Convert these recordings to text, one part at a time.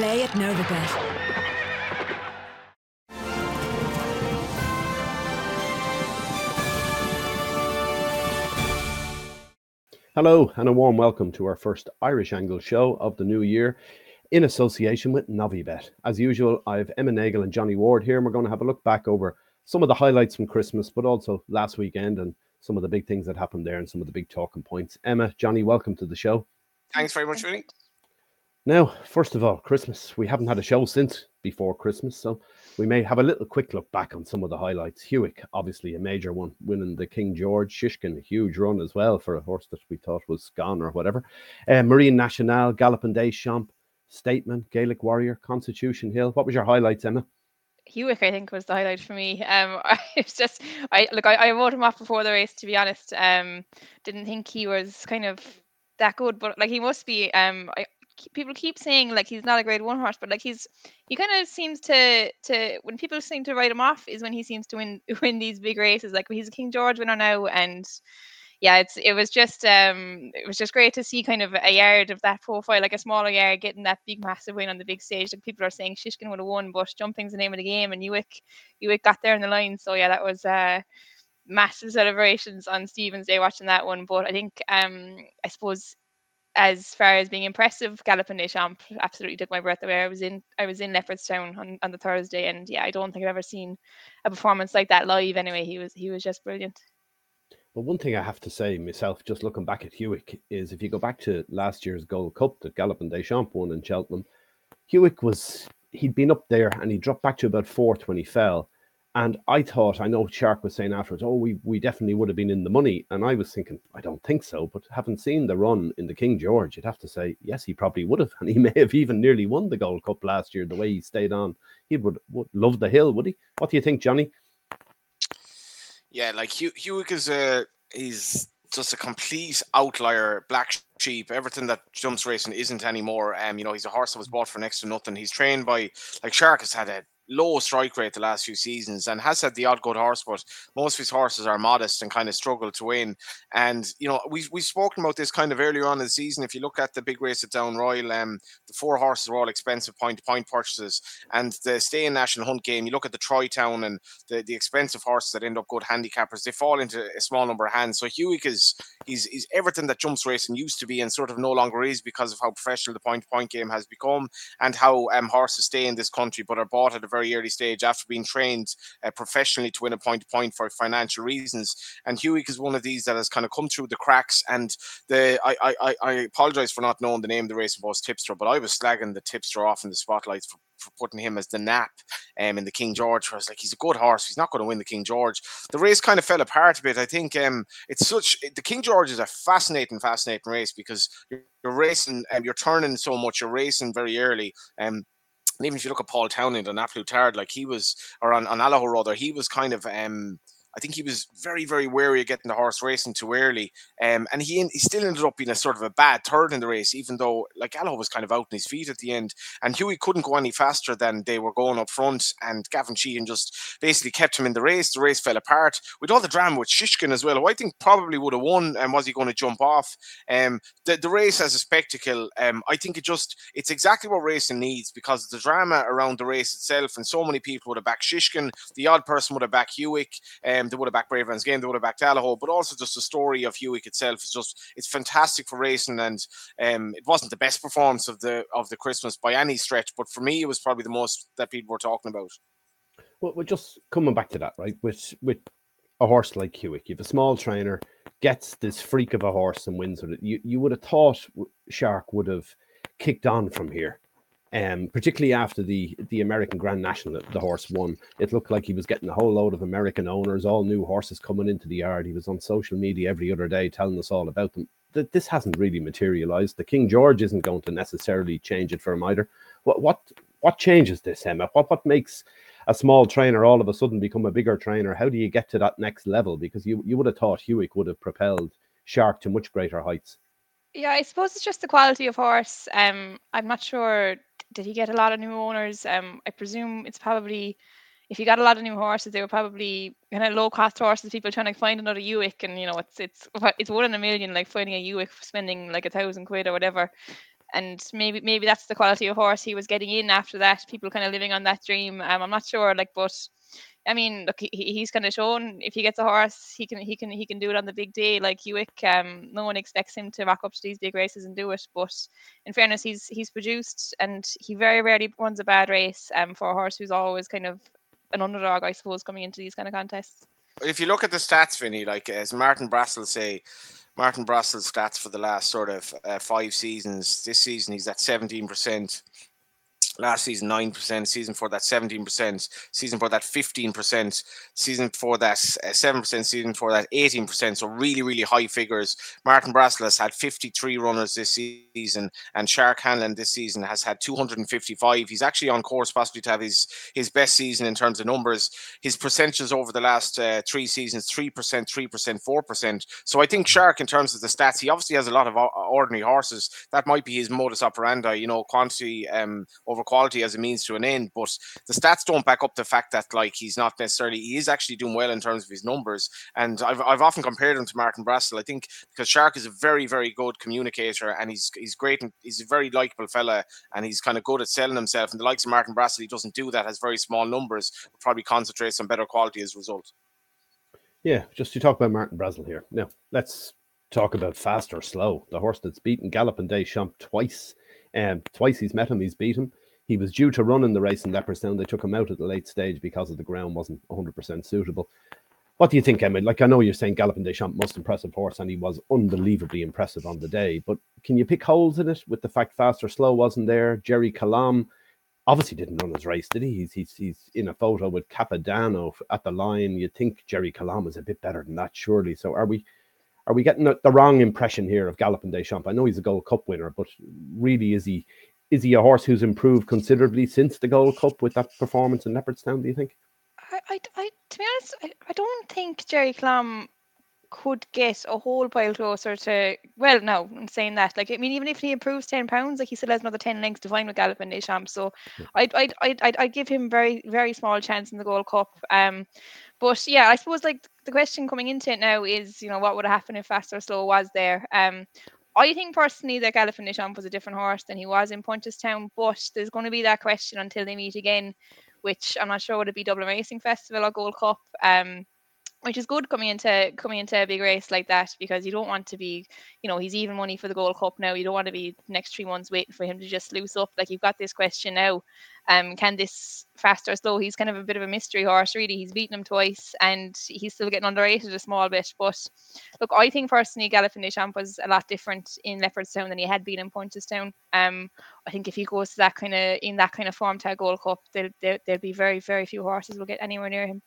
Play at Novibet. Hello, and a warm welcome to our first Irish Angle show of the new year in association with Novibet. As usual, I have Emma Nagle and Johnny Ward here, and we're going to have a look back over some of the highlights from Christmas, but also last weekend and some of the big things that happened there and some of the big talking points. Emma, Johnny, welcome to the show. Thanks very much, Vinny. Now, first of all, Christmas. We haven't had a show since before Christmas, so we may have a little quick look back on some of the highlights. Hewick, obviously a major one, winning the King George. Shishkin, a huge run as well for a horse that we thought was gone or whatever. Uh, Marine Nationale, Galopin Des Champs, Statement, Gaelic Warrior, Constitution Hill. What was your highlights, Emma? Hewick, I think, was the highlight for me. Um, it's just, I look, I, I wrote him off before the race. To be honest, um, didn't think he was kind of that good, but like he must be. Um, I, people keep saying like he's not a grade one horse, but like he's he kind of seems to to when people seem to write him off is when he seems to win win these big races. Like he's a King George winner now, and yeah, it's it was just um it was just great to see kind of a yard of that profile, like a smaller yard, getting that big massive win on the big stage. Like people are saying Shishkin would have won, but jumping's the name of the game, and Hewick Hewick got there in the line. So yeah, that was uh massive celebrations on Stephen's Day watching that one. But I think um I suppose as far as being impressive, Galopin Des Champs absolutely took my breath away. I was in I was in Leopardstown on, on the Thursday, and yeah, I don't think I've ever seen a performance like that live. Anyway, he was he was just brilliant. But one thing I have to say myself, just looking back at Hewick, is if you go back to last year's Gold Cup that Galopin Des Champs won in Cheltenham, Hewick was he'd been up there and he dropped back to about fourth when he fell. And I thought, I know Shark was saying afterwards, oh, we, we definitely would have been in the money. And I was thinking, I don't think so. But having seen the run in the King George, you'd have to say, yes, he probably would have. And he may have even nearly won the Gold Cup last year, the way he stayed on. He would, would love the hill, would he? What do you think, Johnny? Yeah, like Hew- Hewick is a he's just a complete outlier, black sheep. Everything that jumps racing isn't anymore. Um, you know, he's a horse that was bought for next to nothing. He's trained by like Shark has had a low strike rate the last few seasons and has had the odd good horse, but most of his horses are modest and kind of struggle to win. And you know, we've we've spoken about this kind of earlier on in the season. If you look at the big race at Down Royal, um, the four horses are all expensive point to point purchases, and the stay in national hunt game. You look at the Troy Town and the, the expensive horses that end up good handicappers. They fall into a small number of hands. So Hewick is he's he's everything that jumps racing used to be and sort of no longer is because of how professional the point to point game has become and how um, horses stay in this country but are bought at a very early stage after being trained uh, professionally to win a point to point for financial reasons. And Hewick is one of these that has kind of come through the cracks. And the I I, I apologize for not knowing the name of the race was Tipster, but I was slagging the Tipster off in the spotlights for for putting him as the nap um, in the King George. I was like, he's a good horse. He's not going to win the King George. The race kind of fell apart a bit. I think um, it's such the King George is a fascinating, fascinating race because you're, you're racing and um, you're turning so much. You're racing very early. Um, and even if you look at Paul Townend on Absolute Tard, like he was, or on, on Allaho rather, he was kind of um I think he was very, very wary of getting the horse racing too early. Um, and he, he still ended up being a sort of a bad third in the race, even though like Allaho was kind of out on his feet at the end. And Huey couldn't go any faster than they were going up front. And Gavin Sheehan just basically kept him in the race. The race fell apart with all the drama with Shishkin as well, who I think probably would have won. And was he going to jump off? Um, the, the race as a spectacle, um, I think it just, it's exactly what racing needs because the drama around the race itself. And so many people would have backed Shishkin. The odd person would have backed Hewick. Um, um, they would have backed Bravemansgame, they would have backed Allaho, but also just the story of Hewick itself is just it's fantastic for racing, and um, it wasn't the best performance of the of the Christmas by any stretch, but for me, it was probably the most that people were talking about. Well, we're just coming back to that, right? With with a horse like Hewick, you have a small trainer gets this freak of a horse and wins with it. You you would have thought Shark would have kicked on from here um, particularly after the the American Grand National, the horse won. It looked like he was getting a whole load of American owners, all new horses coming into the yard. He was on social media every other day telling us all about them. That this hasn't really materialized. The King George isn't going to necessarily change it for him either. What what what changes this, Emma? What what makes a small trainer all of a sudden become a bigger trainer? How do you get to that next level? Because you you would have thought Hewick would have propelled Shark to much greater heights. Yeah, I suppose it's just the quality of horse. Um, I'm not sure. Did he get a lot of new owners? Um, I presume it's probably if you got a lot of new horses, they were probably kind of low cost horses. People trying to find another Hewick, and you know, it's it's it's one in a million. Like finding a Hewick, spending like a thousand quid or whatever. and maybe maybe that's the quality of horse he was getting in after that. People kind of living on that dream. Um, I'm not sure, like, but I mean, look, he, he's kind of shown if he gets a horse, he can he can he can do it on the big day. Like Hewick, um, no one expects him to rock up to these big races and do it. But in fairness, he's he's produced, and he very rarely runs a bad race. Um, for a horse who's always kind of an underdog, I suppose, coming into these kind of contests. If you look at the stats, Vinny, like as Martin Brassil say, Martin Brassil's stats for the last sort of uh, five seasons. This season, he's at seventeen percent last season 9%, season for that 17%, season for that 15%, season for that 7%, uh, season for that 18%. So really, really high figures. Martin Brassil has had 53 runners this season, and Shark Hanlon this season has had 255. He's actually on course possibly to have his, his best season in terms of numbers. His percentages over the last uh, three seasons 3%, 3%, 4%. So I think Shark, in terms of the stats, he obviously has a lot of ordinary horses. That might be his modus operandi, you know, quantity um, over quality as a means to an end. But the stats don't back up the fact that like he's not necessarily he is actually doing well in terms of his numbers. And I've I've often compared him to Martin Brassil. I think because Shark is a very very good communicator and he's he's great and he's a very likable fella and he's kind of good at selling himself. And the likes of Martin Brassil, he doesn't do that. Has very small numbers. Probably concentrates on better quality as a result. Yeah, just to talk about Martin Brassil here. Now let's talk about Fastorslow. The horse that's beaten Galopin Des Champs twice. Um, twice he's met him, he's beat him. He was due to run in the race in Leopardstown. They took him out at the late stage because of the ground wasn't 100% suitable. What do you think, Emma? Like, I know you're saying Galopin Des Champs, most impressive horse, and he was unbelievably impressive on the day. But can you pick holes in it with the fact Fastorslow wasn't there? Gerri Colombe obviously didn't run his race, did he? He's, he's, he's in a photo with Capodanno at the line. You'd think Gerri Colombe is a bit better than that, surely. So are we are we getting the, wrong impression here of Galopin Des Champs? I know he's a Gold Cup winner, but really is he is he a horse who's improved considerably since the Gold Cup with that performance in Leopardstown? Do you think? I, I, I to be honest, I, I don't think Gerri Colombe could get a whole pile closer to. Well, no, I'm saying that. Like, I mean, even if he improves ten pounds, like he still has another ten lengths to find with Galopin Des Champs. So, yeah. I'd, I'd, I'd, I'd, I'd give him very, very small chance in the Gold Cup. Um, but yeah, I suppose like the question coming into it now is, you know, what would have happened if Fastorslow was there? Um, I think personally that Galopin Des Champs was a different horse than he was in Punchestown, but there's going to be that question until they meet again, which I'm not sure would it be Dublin Racing Festival or Gold Cup. Um, which is good coming into coming into a big race like that because you don't want to be, you know, he's even money for the Gold Cup now. You don't want to be next three months waiting for him to just loose up. Like you've got this question now. Um, can this Fastorslow? He's kind of a bit of a mystery horse, really. He's beaten him twice and he's still getting underrated a small bit. But look, I think personally Galopin Des Champs was a lot different in Leopardstown than he had been in Punchestown. Um, I think if he goes to that kind of in that kind of form to a Gold Cup, there there'll be very, very few horses will get anywhere near him.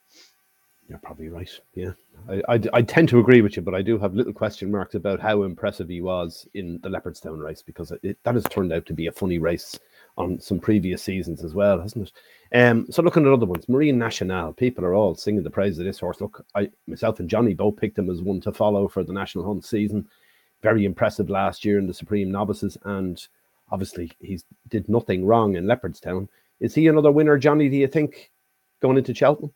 You're probably right. Yeah, I, I, I, tend to agree with you, but I do have little question marks about how impressive he was in the Leopardstown race because it, that has turned out to be a funny race on some previous seasons as well, hasn't it? Um, so looking at other ones, Marine Nationale, people are all singing the praise of this horse. Look, I myself and Johnny both picked him as one to follow for the National Hunt season. Very impressive last year in the Supreme Novices, and obviously he's did nothing wrong in Leopardstown. Is he another winner, Johnny? Do you think going into Cheltenham?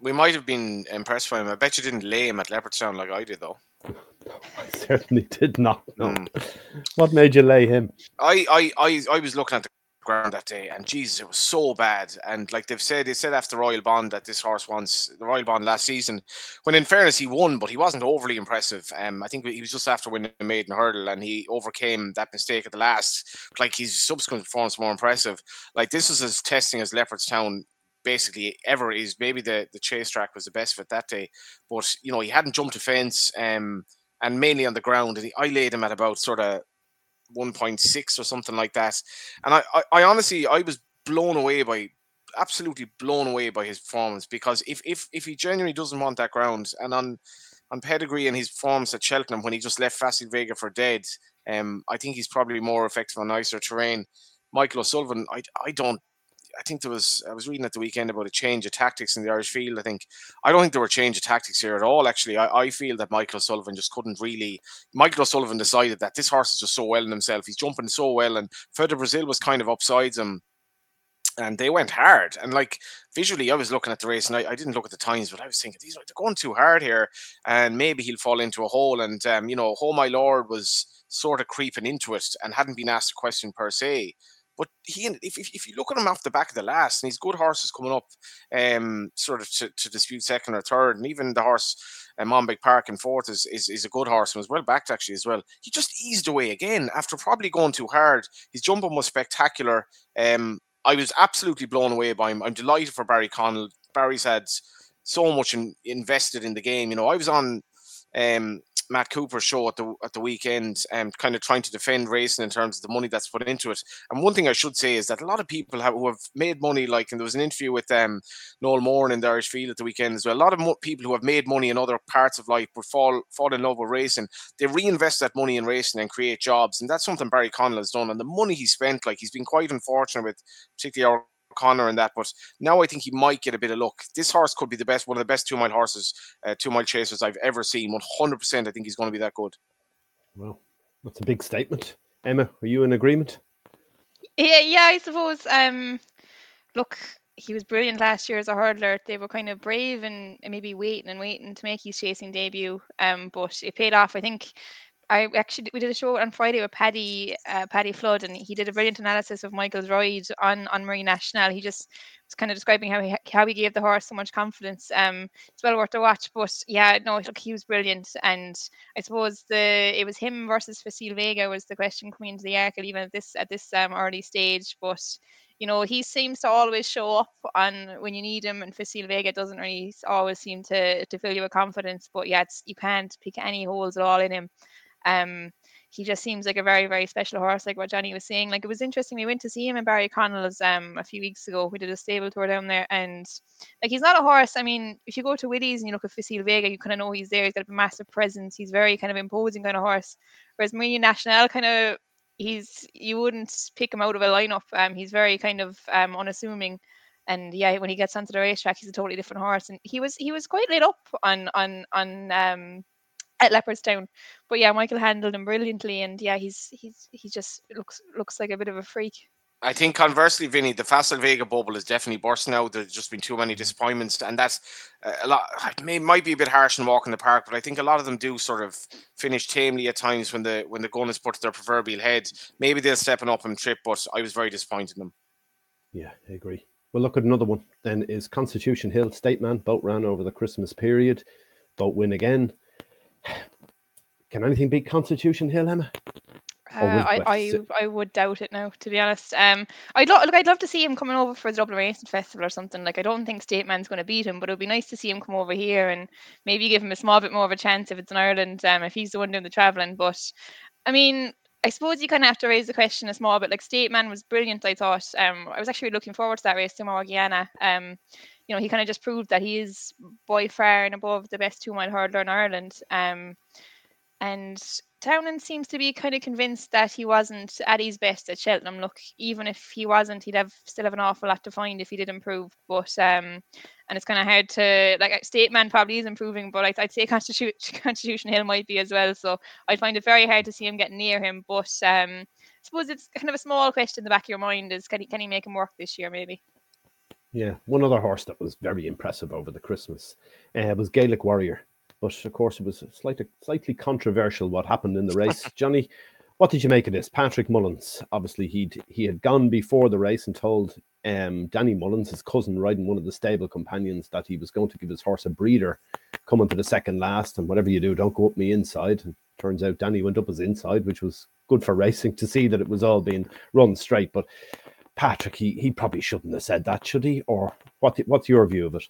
We might have been impressed by him. I bet you didn't lay him at Leopardstown like I did, though. I certainly did not. No. Mm. What made you lay him? I, I, I, I was looking at the ground that day, and Jesus, it was so bad. And like they've said, they said after Royal Bond that this horse once the Royal Bond last season, when in fairness he won, but he wasn't overly impressive. Um, I think he was just after winning the maiden hurdle, and he overcame that mistake at the last. Like his subsequent performance more impressive. Like this was as testing as Leopardstown basically ever is. Maybe the the chase track was the best of it that day, but you know he hadn't jumped a fence, um, and mainly on the ground. And he, I laid him at about sort of 1.6 or something like that. And I, I, I honestly, I was blown away by absolutely blown away by his performance because if if if he genuinely doesn't want that ground and on on pedigree and his performance at Cheltenham when he just left Facile Vega for dead, um, I think he's probably more effective on nicer terrain. Michael O'Sullivan, I I don't I think there was I was reading at the weekend about a change of tactics in the Irish field. I think I don't think there were change of tactics here at all. Actually, I, I feel that Michael O'Sullivan just couldn't really. Michael O'Sullivan decided that this horse is just so well in himself. He's jumping so well, and de Brazil was kind of upsides him. And they went hard, and like visually, I was looking at the race, and I, I didn't look at the times, but I was thinking these are they're going too hard here, and maybe he'll fall into a hole. And um, you know, Oh My Lord was sort of creeping into it and hadn't been asked a question per se. But he, if, if, if you look at him off the back of the last, and he's good horses coming up, um, sort of to, to dispute second or third, and even the horse uh, Monbeg Park in fourth is, is is a good horse and was well backed actually as well. He just eased away again after probably going too hard. His jumping was spectacular. Um, I was absolutely blown away by him. I'm delighted for Barry Connell. Barry's had so much in, invested in the game. You know, I was on um, Matt Cooper's show at the at the weekend, um, kind of trying to defend racing in terms of the money that's put into it. And one thing I should say is that a lot of people have, who have made money, like, and there was an interview with um, Noel Moore in the Irish Field at the weekend as well. A lot of mo- people who have made money in other parts of life but fall fall in love with racing. They reinvest that money in racing and create jobs, and that's something Barry Connell has done. And the money he spent, like, he's been quite unfortunate with, particularly our Conor and that, but now I think he might get a bit of luck. This horse could be the best, one of the best two mile horses, uh, two mile chasers I've ever seen. One hundred percent, I think he's going to be that good. Well, that's a big statement. Emma, are you in agreement? Yeah, yeah, I suppose. Um, look, he was brilliant last year as a hurdler. They were kind of brave and maybe waiting and waiting to make his chasing debut. Um, but it paid off. I think I actually we did a show on Friday with Paddy uh, Paddy Flood, and he did a brilliant analysis of Michael's ride on on Marine Nationale. He just was kind of describing how he how he gave the horse so much confidence. Um, it's well worth a watch. But yeah, no, look, he was brilliant, and I suppose the it was him versus Facile Vega was the question coming into the Arkle even at this at this um, early stage, but you know, he seems to always show up on when you need him, and Facile Vega doesn't really always seem to to fill you with confidence. But yeah, you can't pick any holes at all in him. Um, he just seems like a very, very special horse, like what Johnny was saying. Like it was interesting. We went to see him in Barry Connell's um a few weeks ago. We did a stable tour down there, and like he's not a horse. I mean, if you go to Willie's and you look at Facile Vega, you kind of know he's there. He's got a massive presence. He's very kind of imposing kind of horse. Whereas Marine Nationale kind of he's you wouldn't pick him out of a lineup. Um, he's very kind of um unassuming. And yeah, when he gets onto the racetrack, he's a totally different horse. And he was he was quite lit up on on on um at Leopardstown. But yeah, Michael handled him brilliantly, and yeah, he's he's he just looks looks like a bit of a freak. I think conversely, Vinny, the Facile Vega bubble is definitely bursting out. There's just been too many disappointments, and that's uh, a lot. It may, might be a bit harsh in walking the park, but I think a lot of them do sort of finish tamely at times when the when the gun is put to their proverbial head. Maybe they'll step up and trip, but I was very disappointed in them. Yeah, I agree. Well, look at another one. Then is Constitution Hill State Man boat ran over the Christmas period. Boat win again. Can anything beat Constitution Hill, Emma? Uh, I, I I would doubt it now, to be honest. Um, I'd lo- look, I'd love to see him coming over for the Dublin Racing Festival or something. Like, I don't think State Man's going to beat him, but it would be nice to see him come over here and maybe give him a small bit more of a chance if it's in Ireland. Um, if he's the one doing the traveling. But I mean, I suppose you kind of have to raise the question a small bit. Like, State Man was brilliant. I thought. Um, I was actually looking forward to that race tomorrow, Guyana. Um, you know, he kind of just proved that he is by far and above the best two mile hurdler in Ireland. Um, and Townend seems to be kind of convinced that he wasn't at his best at Cheltenham. Look, even if he wasn't, he'd have still have an awful lot to find if he did improve. But um, and it's kind of hard to like State Man probably is improving, but I'd say Constitution, Constitution Hill might be as well. So I'd find it very hard to see him getting near him. But um, I suppose it's kind of a small question in the back of your mind: is can he can he make him work this year? Maybe. Yeah, one other horse that was very impressive over the Christmas uh, was Gaelic Warrior. But of course, it was slightly slightly controversial what happened in the race. Johnny, what did you make of this? Patrick Mullins, obviously he'd he had gone before the race and told um, Danny Mullins, his cousin, riding one of the stable companions, that he was going to give his horse a breeder coming to the second last. And whatever you do, don't go up me inside. And turns out Danny went up his inside, which was good for racing to see that it was all being run straight. But Patrick, he, he probably shouldn't have said that, should he? Or what? What's your view of it?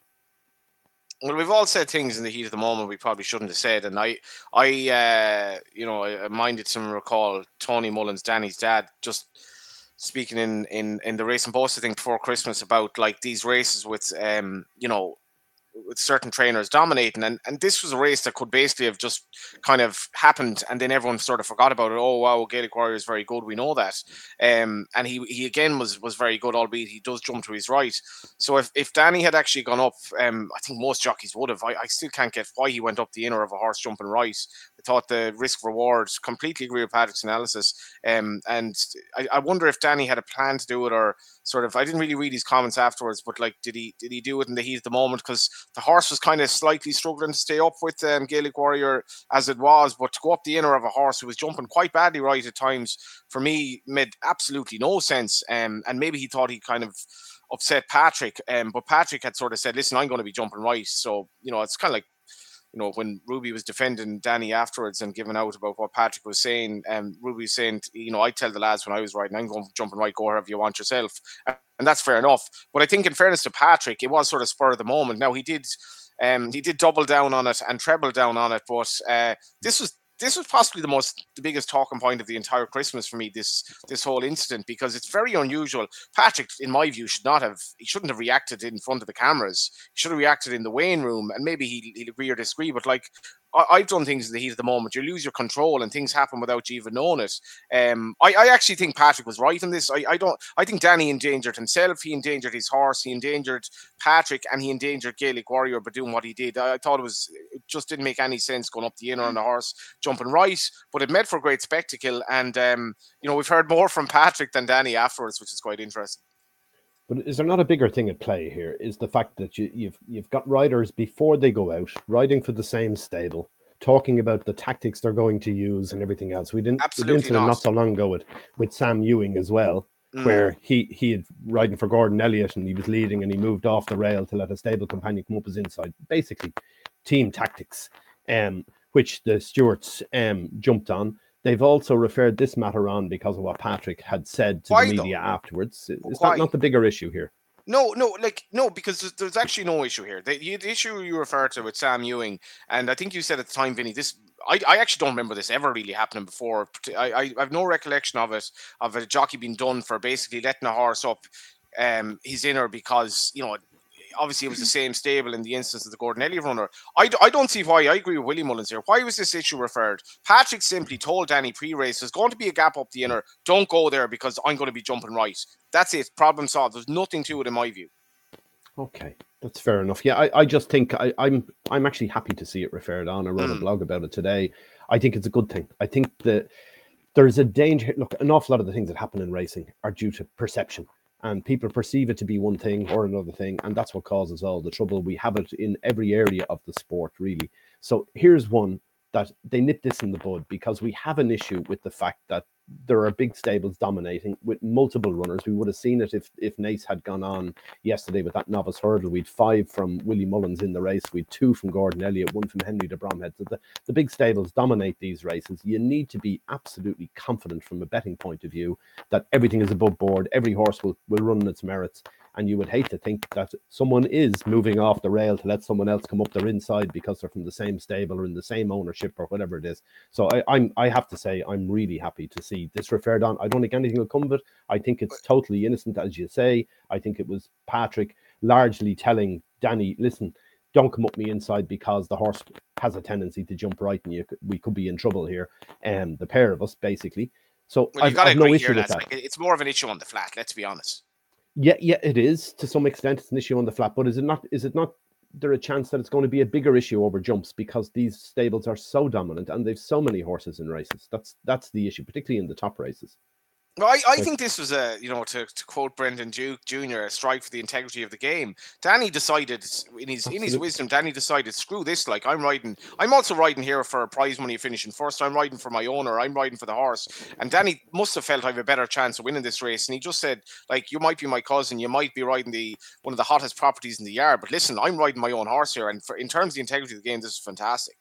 Well, we've all said things in the heat of the moment we probably shouldn't have said, and I, I, uh, you know, I minded some recall Tony Mullins, Danny's dad, just speaking in in in the racing I think before Christmas about like these races with, um, you know, with certain trainers dominating and and this was a race that could basically have just kind of happened and then everyone sort of forgot about it. Oh wow Gaelic Warrior is very good we know that. Um and he he again was was very good albeit he does jump to his right. So if, if Danny had actually gone up um I think most jockeys would have. I, I still can't get why he went up the inner of a horse jumping right thought the risk rewards completely agree with Patrick's analysis. Um, and I, I wonder if Danny had a plan to do it or sort of I didn't really read his comments afterwards, but like did he did he do it in the heat of the moment? Because the horse was kind of slightly struggling to stay up with um, Gaelic Warrior as it was, but to go up the inner of a horse who was jumping quite badly right at times for me made absolutely no sense. Um, and maybe he thought he kind of upset Patrick. Um, but Patrick had sort of said, "Listen, I'm going to be jumping right." So you know, it's kind of like you know when Ruby was defending Danny afterwards and giving out about what Patrick was saying. Um, Ruby was saying, you know, I tell the lads when I was riding, I'm going jumping right, go wherever you want yourself, and that's fair enough. But I think, in fairness to Patrick, it was sort of spur of the moment. Now he did. Um, he did double down on it and treble down on it, but uh, this was this was possibly the most the biggest talking point of the entire Christmas for me. This this whole incident because it's very unusual. Patrick, in my view, should not have he shouldn't have reacted in front of the cameras. He should have reacted in the weighing room, and maybe he, he'll agree or disagree. But like I, have done things in the heat of the moment. You lose your control and things happen without you even knowing it. Um, I, I actually think Patrick was right in this. I, I don't. I think Danny endangered himself. He endangered his horse. He endangered Patrick, and he endangered Gaelic Warrior by doing what he did. I, I thought it was it just didn't make any sense going up the inner on the horse jumping right, but it made for a great spectacle. And um, you know we've heard more from Patrick than Danny afterwards, which is quite interesting. But is there not a bigger thing at play here? Is the fact that you, you've you've got riders before they go out riding for the same stable, talking about the tactics they're going to use and everything else. We didn't Absolutely we not. not so long ago with with Sam Ewing as well, mm. where he he had riding for Gordon Elliott and he was leading and he moved off the rail to let a stable companion come up as inside. Basically, team tactics, um, which the stewards um jumped on. They've also referred this matter on because of what Patrick had said to Why the media though? afterwards. Is Why? that not the bigger issue here? No, no, like no, because there's actually no issue here. The, the, issue you refer to with Sam Ewing, and I think you said at the time, Vinny, this I, I actually don't remember this ever really happening before. I, I, I have no recollection of it of a jockey being done for basically letting a horse up um his inner because you know obviously it was the same stable in the instance of the Gordon Elliott runner. I, I don't see why. I agree with Willie Mullins here. Why was this issue referred? Patrick simply told Danny pre-race there's going to be a gap up the inner. Don't go there because I'm going to be jumping right. That's it. Problem solved. There's nothing to it in my view. Okay, that's fair enough. Yeah, I, I just think I, I'm I'm actually happy to see it referred on. I wrote mm. a blog about it today. I think it's a good thing. I think that there's a danger. Look, an awful lot of the things that happen in racing are due to perception and people perceive it to be one thing or another thing and that's what causes all the trouble. We have it in every area of the sport really. So here's one that they nip this in the bud because we have an issue with the fact that there are big stables dominating with multiple runners. We would have seen it if if Naas had gone on yesterday with that novice hurdle. We'd five from Willie Mullins in the race. We'd two from Gordon Elliott, one from Henry de Bromhead. So the, the big stables dominate these races. You need to be absolutely confident from a betting point of view that everything is above board. Every horse will, will run in its merits and you would hate to think that someone is moving off the rail to let someone else come up their inside because they're from the same stable or in the same ownership or whatever it is. So I, I'm I have to say I'm really happy to see this referred on. I don't think anything will come of it. I think it's totally innocent, as you say. I think it was Patrick largely telling Danny, listen, don't come up me inside because the horse has a tendency to jump right and you we could be in trouble here. And um, the pair of us basically. So well, I've, I've no issue here, with that. Like, it's more of an issue on the flat, let's be honest. Yeah, yeah, it is to some extent. It's an issue on the flat, but is it not? Is it not? There a chance that it's going to be a bigger issue over jumps because these stables are so dominant and they've so many horses in races. That's that's the issue, particularly in the top races. Well, I, I think this was a, you know, to, to quote Brendan Duke Jr., a strike for the integrity of the game. Danny decided in his in his wisdom, Danny decided, screw this, like I'm riding I'm also riding here for a prize money finishing first. I'm riding for my owner, I'm riding for the horse. And Danny must have felt I have a better chance of winning this race. And he just said, like, you might be my cousin, you might be riding the one of the hottest properties in the yard, but listen, I'm riding my own horse here. And for in terms of the integrity of the game, this is fantastic.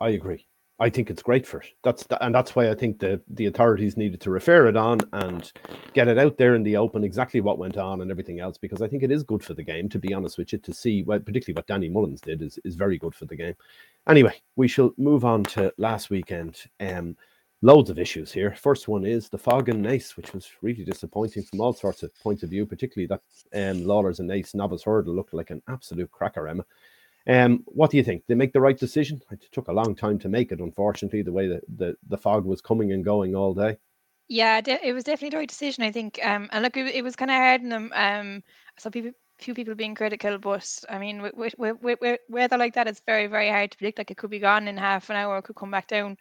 I agree. I think it's great for it. That's the, and that's why I think the the authorities needed to refer it on and get it out there in the open exactly what went on and everything else because I think it is good for the game. To be honest with you, to see well, particularly what Danny Mullins did is is very good for the game. Anyway, we shall move on to last weekend. Um, loads of issues here. First one is the fog and Naas, which was really disappointing from all sorts of points of view, particularly that um, Lawlor's and Naas novice hurdle looked like an absolute cracker, Emma. Um, what do you think? They make the right decision? It took a long time to make it, unfortunately, the way that the, the fog was coming and going all day. Yeah, it was definitely the right decision, I think. Um, and look, it, it was kind of hard them. Um, people few people being critical, but I mean, with, with, with, weather like that, it's very, very hard to predict. Like it could be gone in half an hour, it could come back down.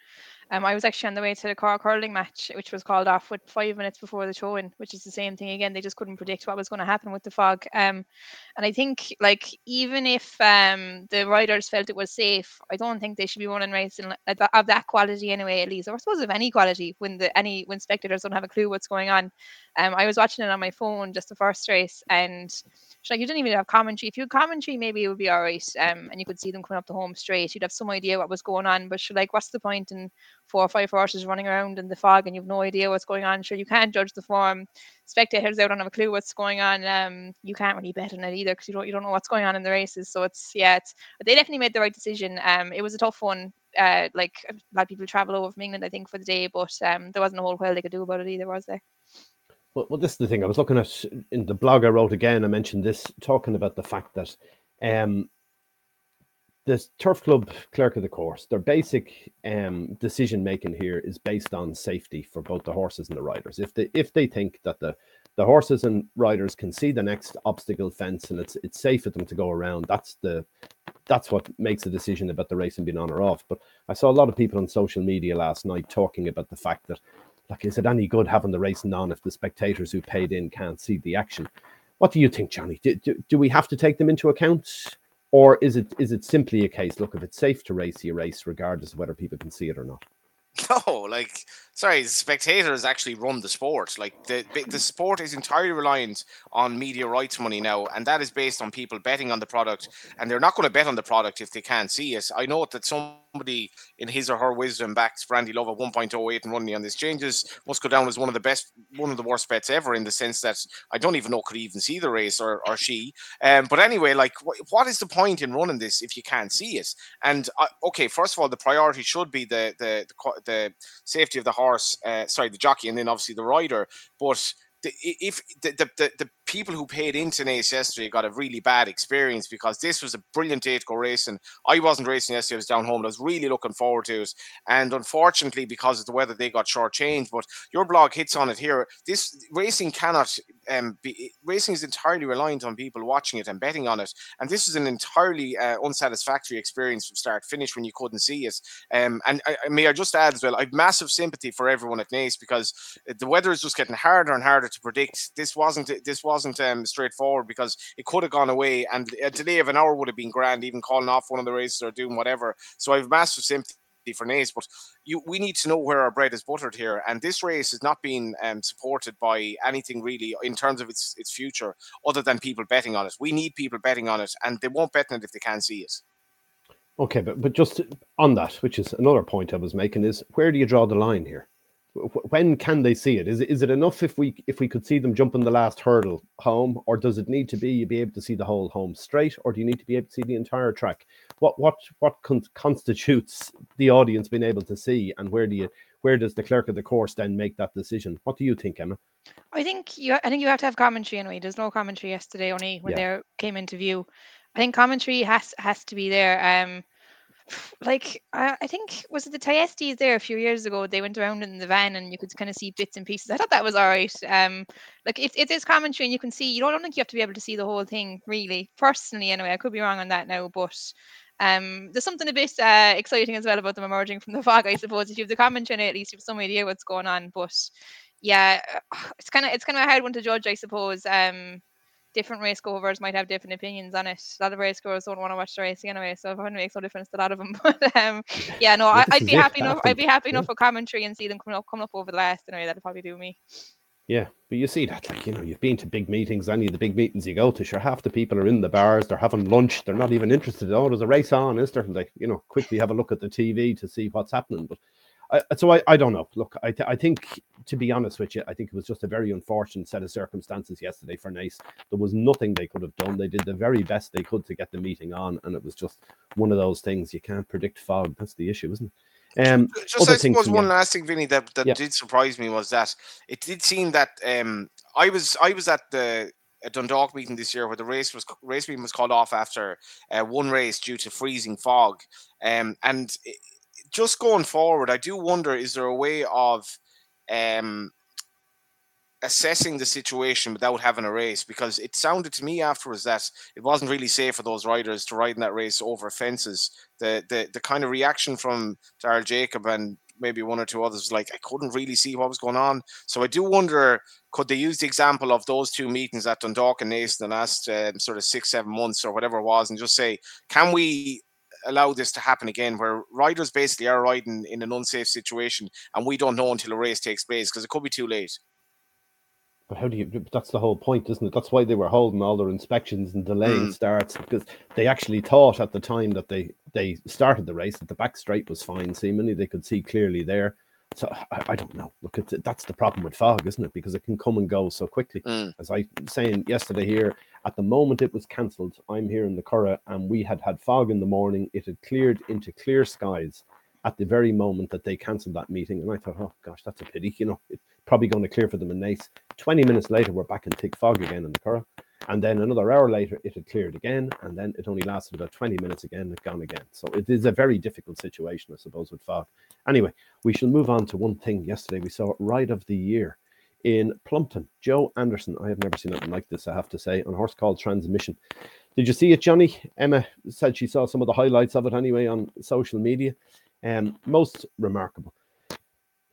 Um, I was actually on the way to the Cork hurling match, which was called off with five minutes before the throw-in, which is the same thing again. They just couldn't predict what was going to happen with the fog. Um, and I think like even if um the riders felt it was safe, I don't think they should be running racing of that quality anyway. At least, or I suppose of any quality when the any when spectators don't have a clue what's going on. Um, I was watching it on my phone just the first race, and like you didn't even have commentary. If you had commentary, maybe it would be all right. Um, and you could see them coming up the home straight. You'd have some idea what was going on. But sure, like, what's the point in four or five horses running around in the fog and you've no idea what's going on? Sure, you can't judge the form. Spectators they don't have a clue what's going on. Um, you can't really bet on it either because you don't you don't know what's going on in the races. So it's yeah, it's they definitely made the right decision. Um, it was a tough one. Uh, like a lot of people travel over from England, I think, for the day, but um, there wasn't a whole hell they could do about it either, was there? Well, well, this is the thing. I was looking at in the blog I wrote again. I mentioned this, talking about the fact that um, the turf club clerk of the course, their basic um, decision making here is based on safety for both the horses and the riders. If they if they think that the the horses and riders can see the next obstacle fence and it's it's safe for them to go around, that's the that's what makes a decision about the racing being on or off. But I saw a lot of people on social media last night talking about the fact that like, is it any good having the racing on if the spectators who paid in can't see the action? What do you think, Johnny? Do, do, do we have to take them into account? Or is it is it simply a case, look, if it's safe to race, you race regardless of whether people can see it or not? No, like sorry, spectators actually run the sport. Like the the sport is entirely reliant on media rights money now, and that is based on people betting on the product, and they're not going to bet on the product if they can't see it. I know that somebody in his or her wisdom backs Brandy Love at 1.08 and running on this changes must go down as one of the best, one of the worst bets ever in the sense that I don't even know could even see the race or, or she. Um, but anyway, like wh- what is the point in running this if you can't see it? And uh, okay, first of all, the priority should be the the the, the safety of the horse, uh, sorry, the jockey, and then obviously the rider. But the, if the, the, the, people who paid into Naas yesterday got a really bad experience because this was a brilliant day to go racing. I wasn't racing yesterday; I was down home. I was really looking forward to it, and unfortunately, because of the weather, they got shortchanged. But your blog hits on it here. This racing cannot um, be, racing is entirely reliant on people watching it and betting on it, and this is an entirely uh, unsatisfactory experience from start finish when you couldn't see it. Um, and I, I may I just add as well, I have massive sympathy for everyone at Naas because the weather is just getting harder and harder to predict. This wasn't this wasn't um, straightforward because it could have gone away, and a delay of an hour would have been grand, even calling off one of the races or doing whatever. So I have massive sympathy for Naas, but you we need to know where our bread is buttered here. And this race is not being um, supported by anything really in terms of its its future, other than people betting on it. We need people betting on it, and they won't bet on it if they can't see it. Okay, but but just on that, which is another point I was making, is where do you draw the line here? When can they see it? Is it is it enough if we if we could see them jumping the last hurdle home, or does it need to be you be able to see the whole home straight, or do you need to be able to see the entire track? What what what con- constitutes the audience being able to see, and where do you where does the clerk of the course then make that decision? What do you think, Emma? I think you I think you have to have commentary anyway. There's no commentary yesterday only when yeah. they came into view. I think commentary has has to be there. Um, like I, I think was it the Thyestes there a few years ago? They went around in the van and you could kind of see bits and pieces. I thought that was all right. Um, like it, it is commentary and you can see. You don't, I don't think you have to be able to see the whole thing, really. Personally, anyway, I could be wrong on that now, but um, there's something a bit uh, exciting as well about them emerging from the fog. I suppose if you have the commentary, at least you have some idea what's going on. But yeah, it's kind of it's kind of a hard one to judge, I suppose. Um, different race goers might have different opinions on it. A lot of race goers don't want to watch the racing anyway, so it makes no difference to a lot of them. But um, yeah, no, I, would be happy enough. I'd be happy enough for commentary and see them coming up, coming up over the last anyway. That'd probably do me. Yeah, but you see that, like you know, you've been to big meetings. Any of the big meetings you go to, sure, half the people are in the bars. They're having lunch. They're not even interested. Oh, there's a race on, is there? And they, you know, quickly have a look at the TV to see what's happening. But I, so I, I don't know. Look, I, th- I think to be honest with you, I think it was just a very unfortunate set of circumstances yesterday for Naas. There was nothing they could have done. They did the very best they could to get the meeting on, and it was just one of those things you can't predict fog. That's the issue, isn't it? Um, just I suppose one last thing, Vinny, that, that yeah. did surprise me was that it did seem that um, I was I was at the a Dundalk meeting this year where the race was race meeting was called off after uh, one race due to freezing fog, um, and it, just going forward, I do wonder: is there a way of um, assessing the situation without having a race because it sounded to me afterwards that it wasn't really safe for those riders to ride in that race over fences. The the the kind of reaction from Daryl Jacob and maybe one or two others like I couldn't really see what was going on. So I do wonder could they use the example of those two meetings at Dundalk and Naas in the last um, sort of six seven months or whatever it was, and just say can we allow this to happen again where riders basically are riding in an unsafe situation and we don't know until a race takes place because it could be too late. But how do you? That's the whole point, isn't it? That's why they were holding all their inspections and delaying mm. starts because they actually thought at the time that they they started the race that the back straight was fine. Seemingly, they could see clearly there. So I, I don't know. Look, at that's the problem with fog, isn't it? Because it can come and go so quickly. Mm. As I was saying yesterday here, at the moment it was cancelled. I'm here in the Curragh, and we had had fog in the morning. It had cleared into clear skies at the very moment that they cancelled that meeting. And I thought, oh gosh, that's a pity. You know, it's probably going to clear for them in Naas. 20 minutes later, we're back in thick fog again in the Curragh. And then another hour later, it had cleared again. And then it only lasted about 20 minutes again, it gone again. So it is a very difficult situation, I suppose, with fog. Anyway, we shall move on to one thing. Yesterday, we saw Ride of the Year in Plumpton. Joe Anderson. I have never seen anything like this, I have to say, on horse called Transmission. Did you see it, Johnny? Emma said she saw some of the highlights of it anyway on social media. Um, most remarkable.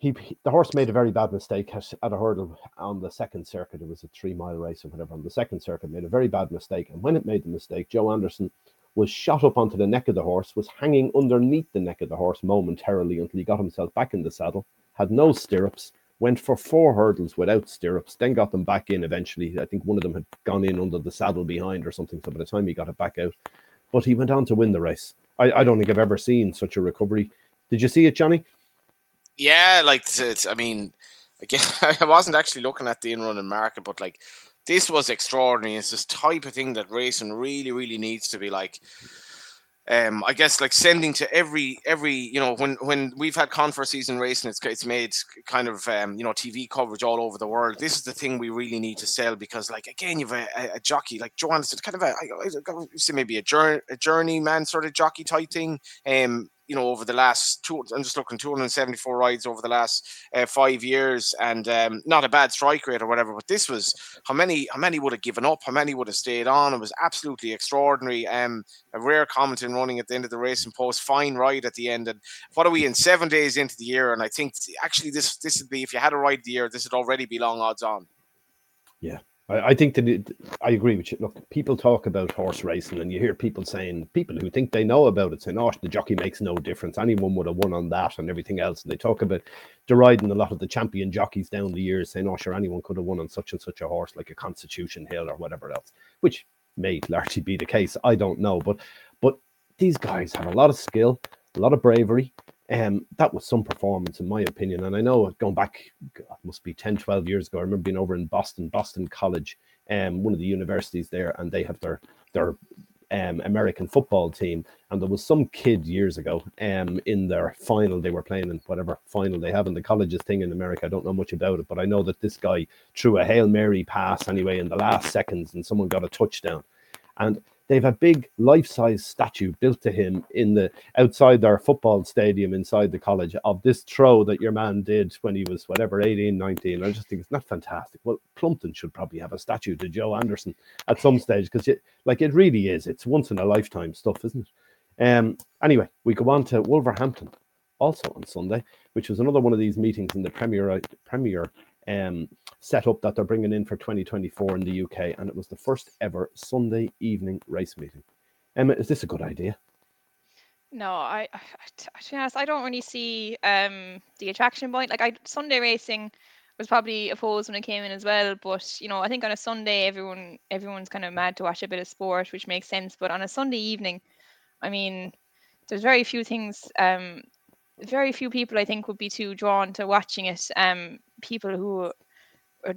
He, the horse made a very bad mistake at, at a hurdle on the second circuit. It was a three mile race or whatever. On the second circuit, made a very bad mistake. And when it made the mistake, Joe Anderson was shot up onto the neck of the horse, was hanging underneath the neck of the horse momentarily until he got himself back in the saddle, had no stirrups, went for four hurdles without stirrups, then got them back in eventually. I think one of them had gone in under the saddle behind or something. So by the time he got it back out, but he went on to win the race. I, I don't think I've ever seen such a recovery. Did you see it, Johnny? Yeah, like it's, I mean, again, I wasn't actually looking at the in running market, but like this was extraordinary. It's this type of thing that racing really, really needs to be like um, I guess like sending to every every you know when when we've had conference season racing, it's it's made kind of um, you know TV coverage all over the world. This is the thing we really need to sell because like again you've a, a, a jockey like Joanne, it's kind of a I, I, I say maybe a journey a journeyman sort of jockey type thing. Um, you know, over the last two, I'm just looking 274 rides over the last uh, five years, and um, not a bad strike rate or whatever. But this was how many, how many would have given up, how many would have stayed on. It was absolutely extraordinary. Um, a rare commenting running at the end of the race and post, fine ride at the end. And what are we in seven days into the year? And I think actually this this would be if you had a ride the year, this would already be long odds on. Yeah, I, think that it, I agree with you. Look, people talk about horse racing, and you hear people saying, people who think they know about it, saying, "Oh, the jockey makes no difference. Anyone would have won on that and everything else." And they talk about deriding a lot of the champion jockeys down the years, saying, "Oh, sure, anyone could have won on such and such a horse, like a Constitution Hill or whatever else," which may largely be the case. I don't know, but but these guys have a lot of skill, a lot of bravery, um, that was some performance, in my opinion. And I know going back, God, must be 10, 12 years ago, I remember being over in Boston, Boston College, um, one of the universities there, and they have their their um, American football team. And there was some kid years ago um, in their final, they were playing in whatever final they have in the colleges thing in America. I don't know much about it, but I know that this guy threw a Hail Mary pass anyway in the last seconds and someone got a touchdown. And They've a big life-size statue built to him in the outside their football stadium inside the college of this throw that your man did when he was whatever 18, 19. I just think it's not fantastic. Well, Plumpton should probably have a statue to Joe Anderson at some stage because it like it really is. It's once in a lifetime stuff, isn't it? Um anyway, we go on to Wolverhampton also on Sunday, which was another one of these meetings in the Premier Premier um, setup that they're bringing in for 2024 in the UK, and it was the first ever Sunday evening race meeting. Emma, is this a good idea? No, I, I to be honest, I don't really see um, the attraction point. Like, I Sunday racing was probably opposed when it came in as well, but you know, I think on a Sunday, everyone everyone's kind of mad to watch a bit of sport, which makes sense. But on a Sunday evening, I mean, there's very few things um, very few people I think would be too drawn to watching it. Um, people who are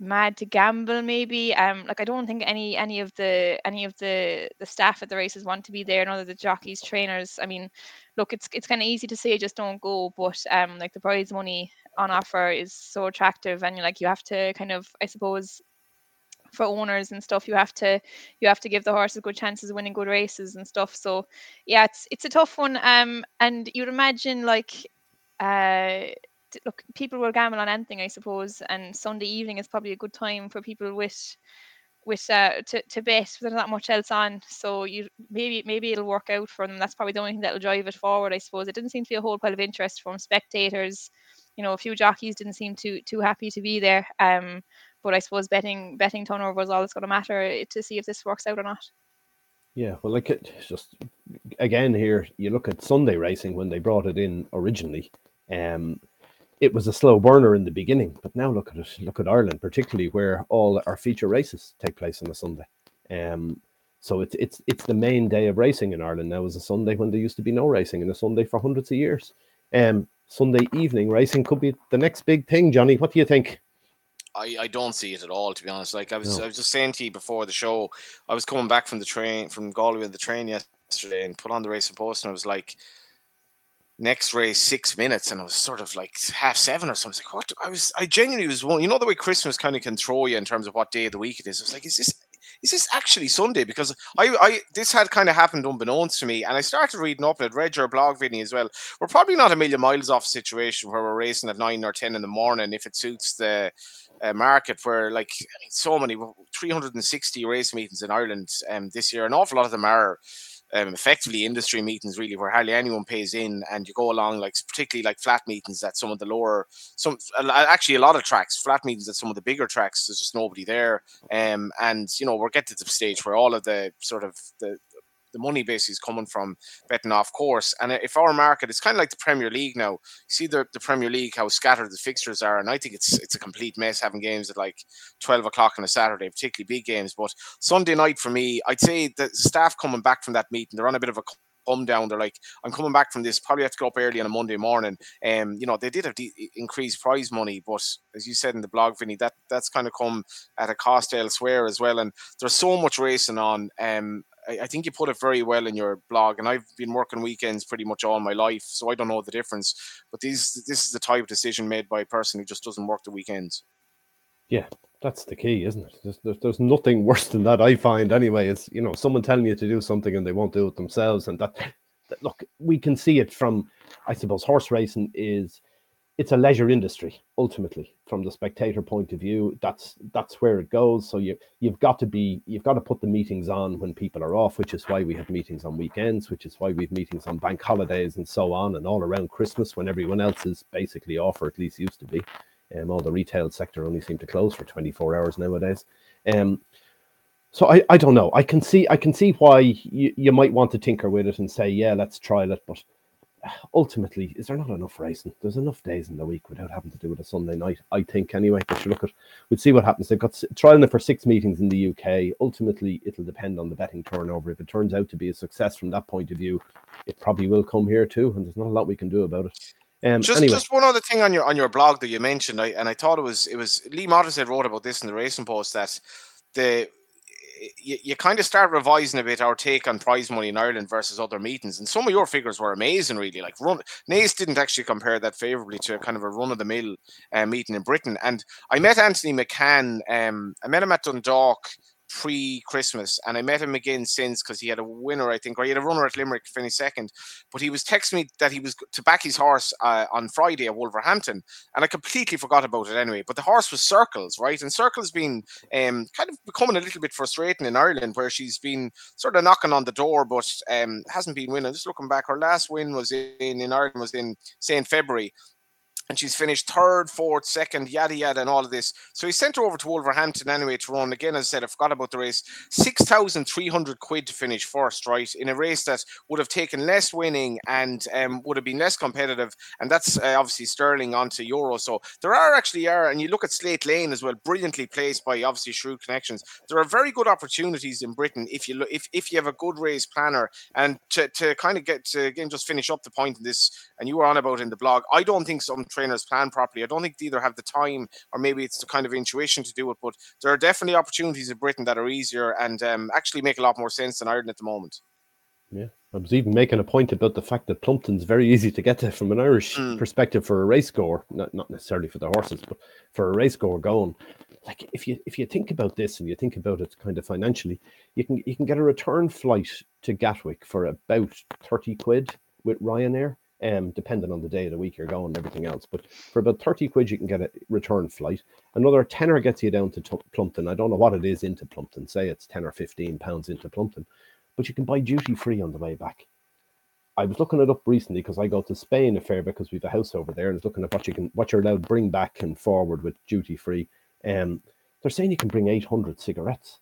mad to gamble, maybe. Um, like I don't think any any of the any of the the staff at the races want to be there. Of the jockeys, trainers. I mean, look, it's it's kind of easy to say just don't go, but um, like the prize money on offer is so attractive, and like you have to kind of, I suppose, for owners and stuff you have to you have to give the horses good chances of winning good races and stuff. So yeah it's it's a tough one. Um and you'd imagine like uh look, people will gamble on anything, I suppose, and Sunday evening is probably a good time for people with with uh, to, to bet there's not much else on. So you maybe maybe it'll work out for them. That's probably the only thing that'll drive it forward i suppose. It didn't seem to be a whole pile of interest from spectators. You know a few jockeys didn't seem too too happy to be there. Um but i suppose betting betting turnover is all that's going to matter to see if this works out or not yeah well like it just again here you look at sunday racing when they brought it in originally um it was a slow burner in the beginning, but now look at it. Look at Ireland, particularly where all our feature races take place on a Sunday. Um, so it's it's it's the main day of racing in Ireland now is a Sunday when there used to be no racing and a Sunday for hundreds of years. Um, Sunday evening racing could be the next big thing, Johnny. What do you think? I, I don't see it at all, to be honest. Like I was no. I was just saying to you before the show, I was coming back from the train from Galway in the train yesterday and put on the racing post and I was like, next race six minutes and I was sort of like half seven or something. Like, what I was I genuinely was you know the way Christmas kind of can throw you in terms of what day of the week it is. I was like, is this is this actually Sunday? Because I, I this had kind of happened unbeknownst to me, and I started reading up. I'd read your blog, Vinny, as well. We're probably not a million miles off a situation where we're racing at nine or ten in the morning if it suits the uh, market. Where like so many, 360 race meetings in Ireland um, this year, an awful lot of them are um, effectively industry meetings really where hardly anyone pays in and you go along like particularly like flat meetings at some of the lower some actually a lot of tracks flat meetings at some of the bigger tracks there's just nobody there. Um, and you know we're getting to the stage where all of the sort of the the money basically is coming from betting off course. And if our market, it's kind of like the Premier League now. You see the, the Premier League, how scattered the fixtures are, and I think it's it's a complete mess having games at like twelve o'clock on a Saturday, particularly big games. But Sunday night for me, I'd say the staff coming back from that meeting, they're on a bit of a come down. They're like, I'm coming back from this. Probably have to go up early on a Monday morning. And um, you know, they did have the increased prize money, but as you said in the blog, Vinny, that that's kind of come at a cost elsewhere as well. And there's so much racing on. Um, I, I think you put it very well in your blog, and I've been working weekends pretty much all my life, so I don't know the difference. But these this is the type of decision made by a person who just doesn't work the weekends. Yeah, that's the key, isn't it? There's, there's, there's, nothing worse than that. I find anyway. It's you know someone telling you to do something and they won't do it themselves, and that, that look we can see it from, I suppose, horse racing is it's a leisure industry ultimately from the spectator point of view. That's that's where it goes. So you you've got to be you've got to put the meetings on when people are off which is why we have meetings on weekends which is why we have meetings on bank holidays and so on and all around christmas when everyone else is basically off or at least used to be. Um, all the retail sector only seem to close for 24 hours nowadays. Um, so I, I don't know. I can see i can see why you, you might want to tinker with it and say yeah let's try it but ultimately, is there not enough racing? There's enough days in the week without having to do it a Sunday night, I think, anyway. But you look at, we'll see what happens. They've got trialing it for six meetings in the UK. Ultimately, it'll depend on the betting turnover. If it turns out to be a success from that point of view, it probably will come here too. And there's not a lot we can do about it. Um, just, anyway. just one other thing on your on your blog that you mentioned, I, and I thought it was it was Lee Mottershead wrote about this in the Racing Post that the you, you kind of start revising a bit our take on prize money in Ireland versus other meetings. And some of your figures were amazing, really. Like run Naas didn't actually compare that favorably to a kind of a run of the mill uh, meeting in Britain. And I met Anthony McCann. Um, I met him at Dundalk pre Christmas, and I met him again since because he had a winner, I think, or he had a runner at Limerick, finished second. But he was texting me that he was to back his horse uh, on Friday at Wolverhampton, and I completely forgot about it anyway. But the horse was Circles, right? And Circles been um, kind of becoming a little bit frustrating in Ireland, where she's been sort of knocking on the door, but um, hasn't been winning. Just looking back, her last win was in in Ireland was in say in February, and she's finished third, fourth, second, yada yada, and all of this. So he sent her over to Wolverhampton anyway to run. Again, as I said, I forgot about the race. Six thousand three hundred quid to finish first, right? In a race that would have taken less winning and um, would have been less competitive. And that's uh, obviously Sterling onto Euro. So there are actually are, and you look at Slate Lane as well, brilliantly placed by obviously Shrewd Connections. There are very good opportunities in Britain if you look if if you have a good race planner and to, to kind of get to again just finish up the point in this. And you were on about in the blog. I don't think some trainers plan properly. I don't think they either have the time or maybe it's the kind of intuition to do it. But there are definitely opportunities in Britain that are easier and um, actually make a lot more sense than Ireland at the moment. Yeah, I was even making a point about the fact that Plumpton's very easy to get to from an Irish mm. perspective for a race goer, not not necessarily for the horses, but for a race goer going. Like if you if you think about this and you think about it kind of financially, you can you can get a return flight to Gatwick for about thirty quid with Ryanair um, depending on the day of the week you're going and everything else. But for about 30 quid, you can get a return flight. Another tenner gets you down to T- Plumpton. I don't know what it is into Plumpton. Say it's 10 or 15 pounds into Plumpton, but you can buy duty free on the way back. I was looking it up recently because I go to Spain a fair because we've a house over there and I was looking at what you can what you're allowed to bring back and forward with duty free. Um, they're saying you can bring 800 cigarettes.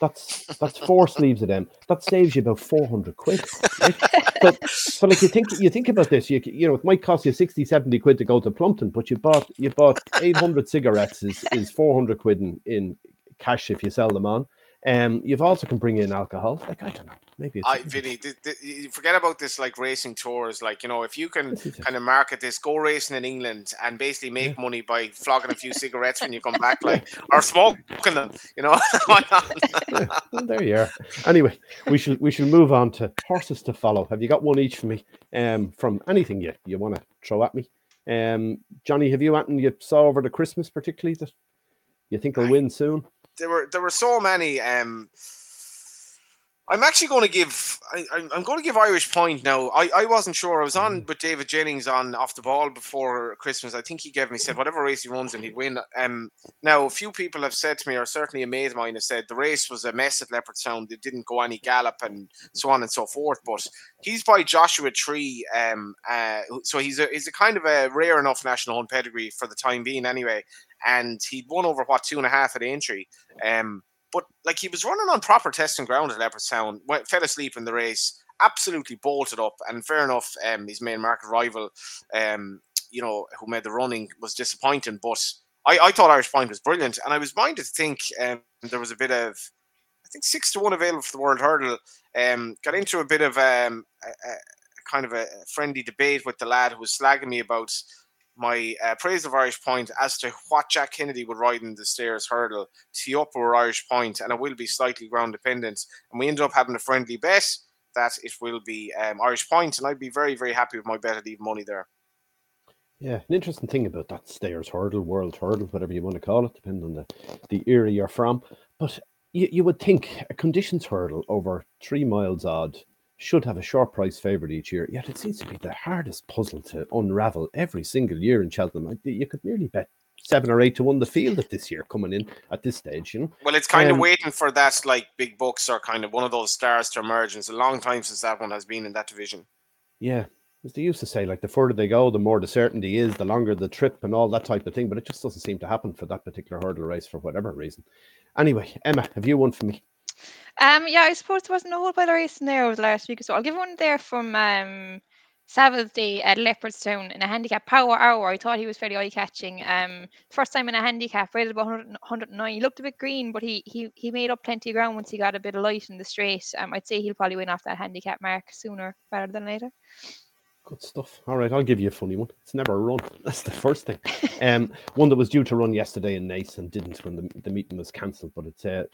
That's that's four sleeves of them. That saves you about 400 quid. Right? so, so like you think you think about this, you you know it might cost you 60, 70 quid to go to Plumpton, but you bought you bought 800 cigarettes is is 400 quid in, in cash if you sell them on. Um, you've also can bring in alcohol. Like I don't know, maybe I, Vinny, th- th- you forget about this like racing tours. Like you know, if you can This is it. kind of market this, go racing in England and basically make money by flogging a few cigarettes when you come back, like or smoking them. You know? Yeah, there you are. Anyway, we should we should move on to horses to follow. Have you got one each for me? Um, from anything you you want to throw at me? Um, Johnny, have you anything you saw over the Christmas particularly that you think will win soon? there were there were so many. Um, I'm actually going to give. I, I'm- I'm going to give Irish Point now. I, I wasn't sure. I was on with David Jennings on off the ball before Christmas. I think he gave me said whatever race he runs and he'd win. Um, now a few people have said to me, or certainly a mate of mine has said the race was a mess at Leopardstown. It didn't go any gallop and so on and so forth. But he's by Joshua Tree. Um, uh, so he's a he's a kind of a rare enough national hunt pedigree for the time being, anyway. And he'd won over what two and a half at Aintree. Um, but like he was running on proper testing ground at Leopardstown, went, fell asleep in the race, absolutely bolted up. And fair enough, um, his main market rival, um, you know, who made the running was disappointing. But I, I thought Irish Point was brilliant, and I was minded to think um, there was a bit of, I think six to one available for the World Hurdle. Um, got into a bit of um, a, a kind of a friendly debate with the lad who was slagging me about my uh, praise of Irish Point as to what Jack Kennedy would ride in the Stayers' Hurdle tee up or Irish Point, and it will be slightly ground dependent. And we ended up having a friendly bet that it will be um, Irish Point, and I'd be very, very happy with my bet at even money there. Yeah, an interesting thing about that Stayers' Hurdle, world hurdle, whatever you want to call it, depending on the, the era you're from. But you, you would think a conditions hurdle over three miles odd should have a short price favourite each year. Yet it seems to be the hardest puzzle to unravel every single year in Cheltenham. You could nearly bet seven or eight to one the field at this year coming in at this stage, you know. Well, it's kind Um, of waiting for that, like Big Buck's or kind of one of those stars to emerge. And it's a long time since that one has been in that division. Yeah. As they used to say, like the further they go, the more the certainty is, the longer the trip and all that type of thing. But it just doesn't seem to happen for that particular hurdle race for whatever reason. Anyway, Emma, have you one for me? Um, yeah, I suppose there wasn't a whole pile of racing there over the last week so. I'll give one there from um Sabbath Day at Leopardstown in a handicap power hour. I thought he was fairly eye catching. Um, first time in a handicap, rated about 100, 109. He looked a bit green, but he he he made up plenty of ground once he got a bit of light in the straight. Um, I'd say he'll probably win off that handicap mark sooner rather than later. Good stuff. All right, I'll give you a funny one. It's never a run. That's the first thing. Um, one that was due to run yesterday in Naas and didn't when the, the meeting was cancelled. But it's uh,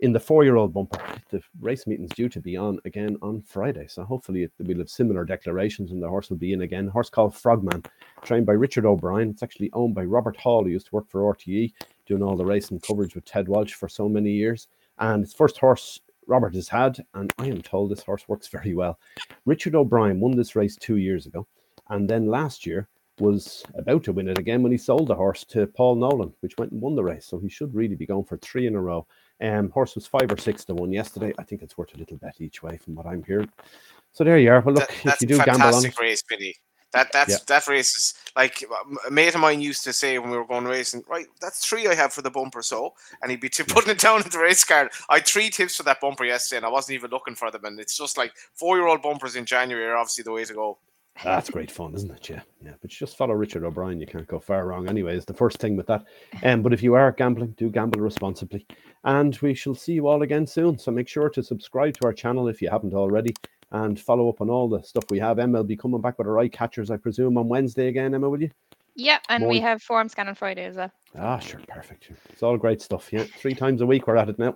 in the four-year-old bumper. The race meeting's due to be on again on Friday. So hopefully it, we'll have similar declarations and the horse will be in again. Horse called Frogman, trained by Richard O'Brien. It's actually owned by Robert Hall, who used to work for RTE, doing all the racing coverage with Ted Walsh for so many years. And it's first horse Robert has had, and I am told this horse works very well. Richard O'Brien won this race two years ago, and then last year was about to win it again when he sold the horse to Paul Nolan, which went and won the race. So he should really be going for three in a row. Um, horse was five or six to one yesterday. I think it's worth a little bet each way from what I'm hearing. So there you are. Well, look, That- if you do gamble on it, fantastic race, Billy. That that's Yeah. that race is like a mate of mine used to say when we were going racing. Right, that's three I have for the bumper. So, and he'd be t- putting it down in the race card. I had three tips for that bumper yesterday, and I wasn't even looking for them. And it's just like four-year-old bumpers in January are obviously the way to go. That's great fun, isn't it? Yeah, yeah. But just follow Richard O'Brien. You can't go far wrong, anyway. Is the first thing with that. Um, but if you are gambling, do gamble responsibly. And we shall see you all again soon. So make sure to subscribe to our channel if you haven't already, and follow up on all the stuff we have. Emma will be coming back with our eye catchers, I presume, on Wednesday again. Emma, will you? Yeah, and we have form scan on Friday as well. Ah, sure, perfect. It's all great stuff. Yeah, three times a week we're at it now.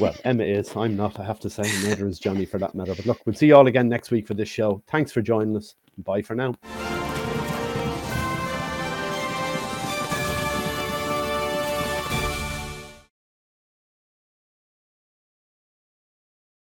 Well, Emma is. I'm not. I have to say, neither is Johnny for that matter. But look, we'll see you all again next week for this show. Thanks for joining us. Bye for now.